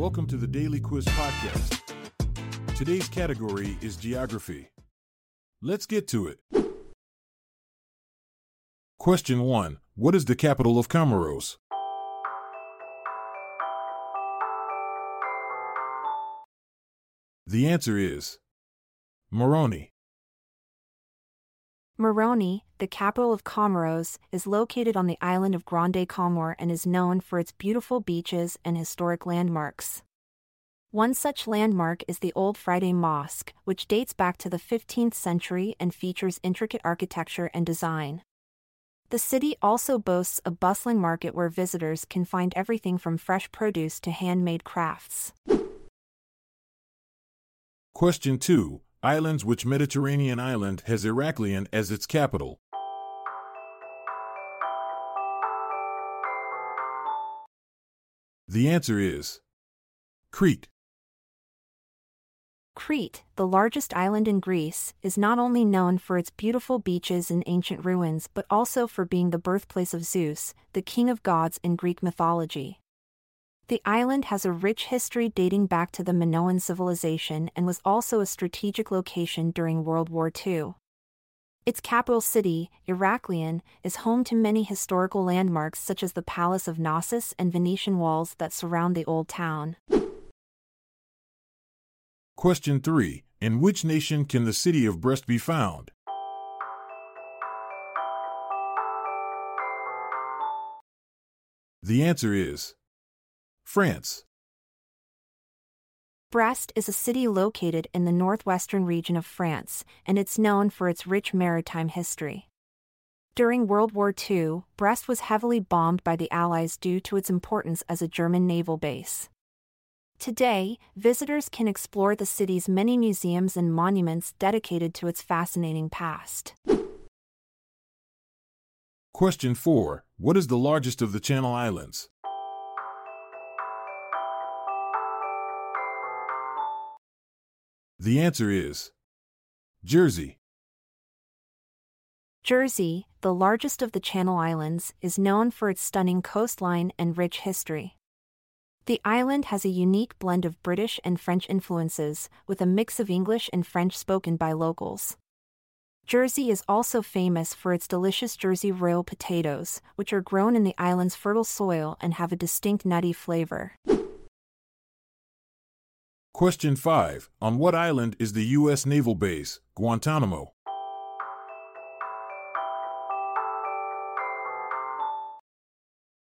Welcome to the Daily Quiz Podcast. Today's category is geography. Let's get to it. Question 1 What is the capital of Comoros? The answer is Moroni. Moroni, the capital of Comoros, is located on the island of Grande Comore and is known for its beautiful beaches and historic landmarks. One such landmark is the Old Friday Mosque, which dates back to the 15th century and features intricate architecture and design. The city also boasts a bustling market where visitors can find everything from fresh produce to handmade crafts. Question 2 Islands which Mediterranean island has Heraklion as its capital? The answer is Crete. Crete, the largest island in Greece, is not only known for its beautiful beaches and ancient ruins but also for being the birthplace of Zeus, the king of gods in Greek mythology. The island has a rich history dating back to the Minoan civilization and was also a strategic location during World War II. Its capital city, Heraklion, is home to many historical landmarks such as the Palace of Knossos and Venetian walls that surround the old town. Question 3 In which nation can the city of Brest be found? The answer is France. Brest is a city located in the northwestern region of France, and it's known for its rich maritime history. During World War II, Brest was heavily bombed by the Allies due to its importance as a German naval base. Today, visitors can explore the city's many museums and monuments dedicated to its fascinating past. Question 4 What is the largest of the Channel Islands? The answer is Jersey. Jersey, the largest of the Channel Islands, is known for its stunning coastline and rich history. The island has a unique blend of British and French influences, with a mix of English and French spoken by locals. Jersey is also famous for its delicious Jersey Royal potatoes, which are grown in the island's fertile soil and have a distinct nutty flavor. Question 5 On what island is the U.S. naval base, Guantanamo?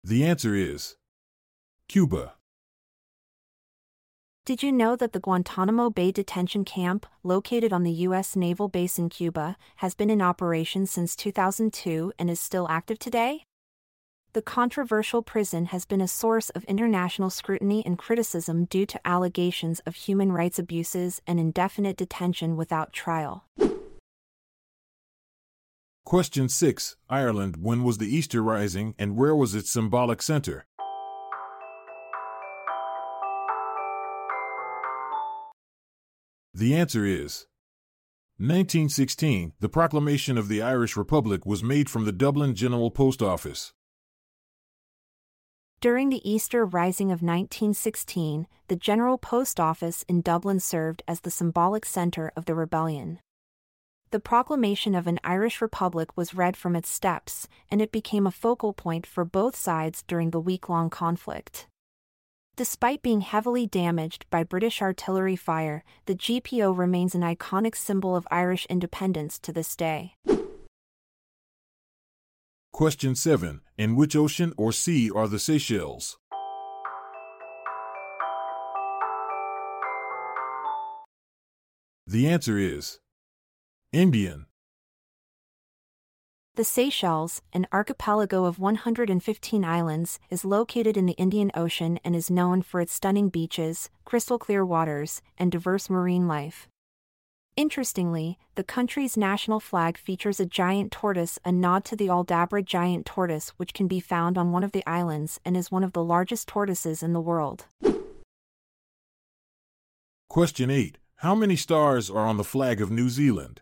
The answer is Cuba. Did you know that the Guantanamo Bay Detention Camp, located on the U.S. naval base in Cuba, has been in operation since 2002 and is still active today? The controversial prison has been a source of international scrutiny and criticism due to allegations of human rights abuses and indefinite detention without trial. Question 6 Ireland When was the Easter Rising and where was its symbolic center? The answer is 1916. The proclamation of the Irish Republic was made from the Dublin General Post Office. During the Easter Rising of 1916, the General Post Office in Dublin served as the symbolic centre of the rebellion. The proclamation of an Irish Republic was read from its steps, and it became a focal point for both sides during the week long conflict. Despite being heavily damaged by British artillery fire, the GPO remains an iconic symbol of Irish independence to this day. Question 7 In which ocean or sea are the Seychelles? The answer is Indian. The Seychelles, an archipelago of 115 islands, is located in the Indian Ocean and is known for its stunning beaches, crystal clear waters, and diverse marine life. Interestingly, the country's national flag features a giant tortoise, a nod to the Aldabra giant tortoise, which can be found on one of the islands and is one of the largest tortoises in the world. Question 8 How many stars are on the flag of New Zealand?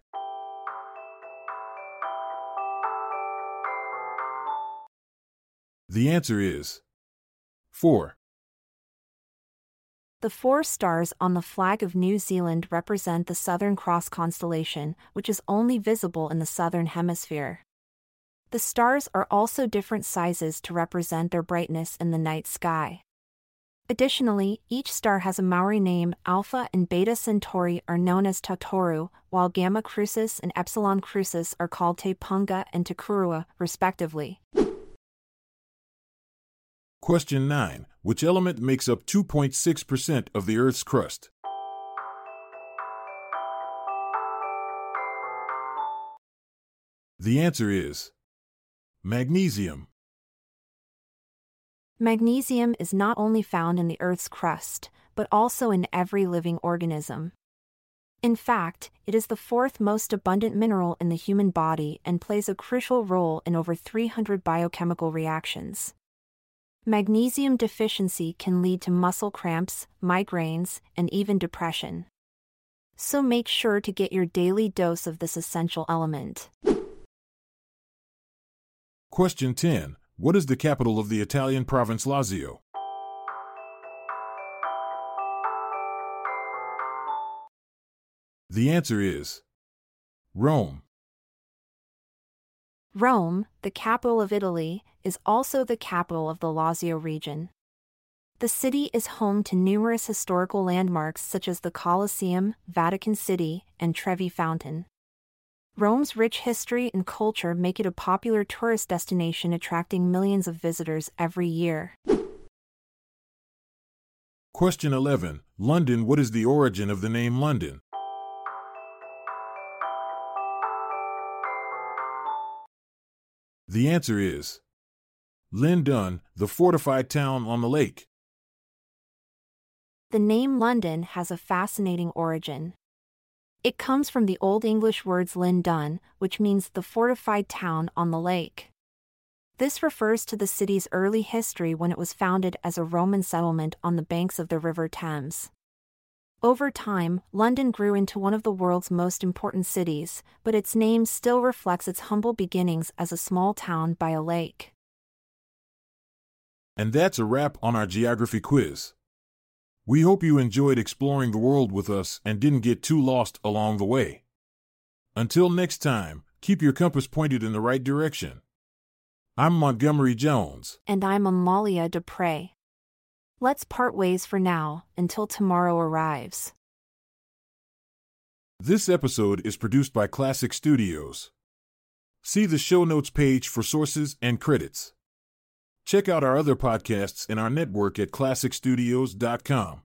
The answer is 4. The four stars on the flag of New Zealand represent the Southern Cross constellation, which is only visible in the southern hemisphere. The stars are also different sizes to represent their brightness in the night sky. Additionally, each star has a Maori name. Alpha and Beta Centauri are known as Tautoru, while Gamma Crucis and Epsilon Crucis are called Te Punga and Te Kurua, respectively. Question 9. Which element makes up 2.6% of the Earth's crust? The answer is magnesium. Magnesium is not only found in the Earth's crust, but also in every living organism. In fact, it is the fourth most abundant mineral in the human body and plays a crucial role in over 300 biochemical reactions. Magnesium deficiency can lead to muscle cramps, migraines, and even depression. So make sure to get your daily dose of this essential element. Question 10. What is the capital of the Italian province Lazio? The answer is Rome. Rome, the capital of Italy, is also the capital of the Lazio region. The city is home to numerous historical landmarks such as the Colosseum, Vatican City, and Trevi Fountain. Rome's rich history and culture make it a popular tourist destination attracting millions of visitors every year. Question 11. London What is the origin of the name London? The answer is Llyn Dun, the fortified town on the lake. The name London has a fascinating origin. It comes from the Old English words Llyn Dun, which means the fortified town on the lake. This refers to the city's early history when it was founded as a Roman settlement on the banks of the River Thames. Over time, London grew into one of the world's most important cities, but its name still reflects its humble beginnings as a small town by a lake. And that's a wrap on our geography quiz. We hope you enjoyed exploring the world with us and didn't get too lost along the way. Until next time, keep your compass pointed in the right direction. I'm Montgomery Jones. And I'm Amalia Dupre. Let's part ways for now until tomorrow arrives. This episode is produced by Klassic Studios. See the show notes page for sources and credits. Check out our other podcasts in our network at klassicstudios.com.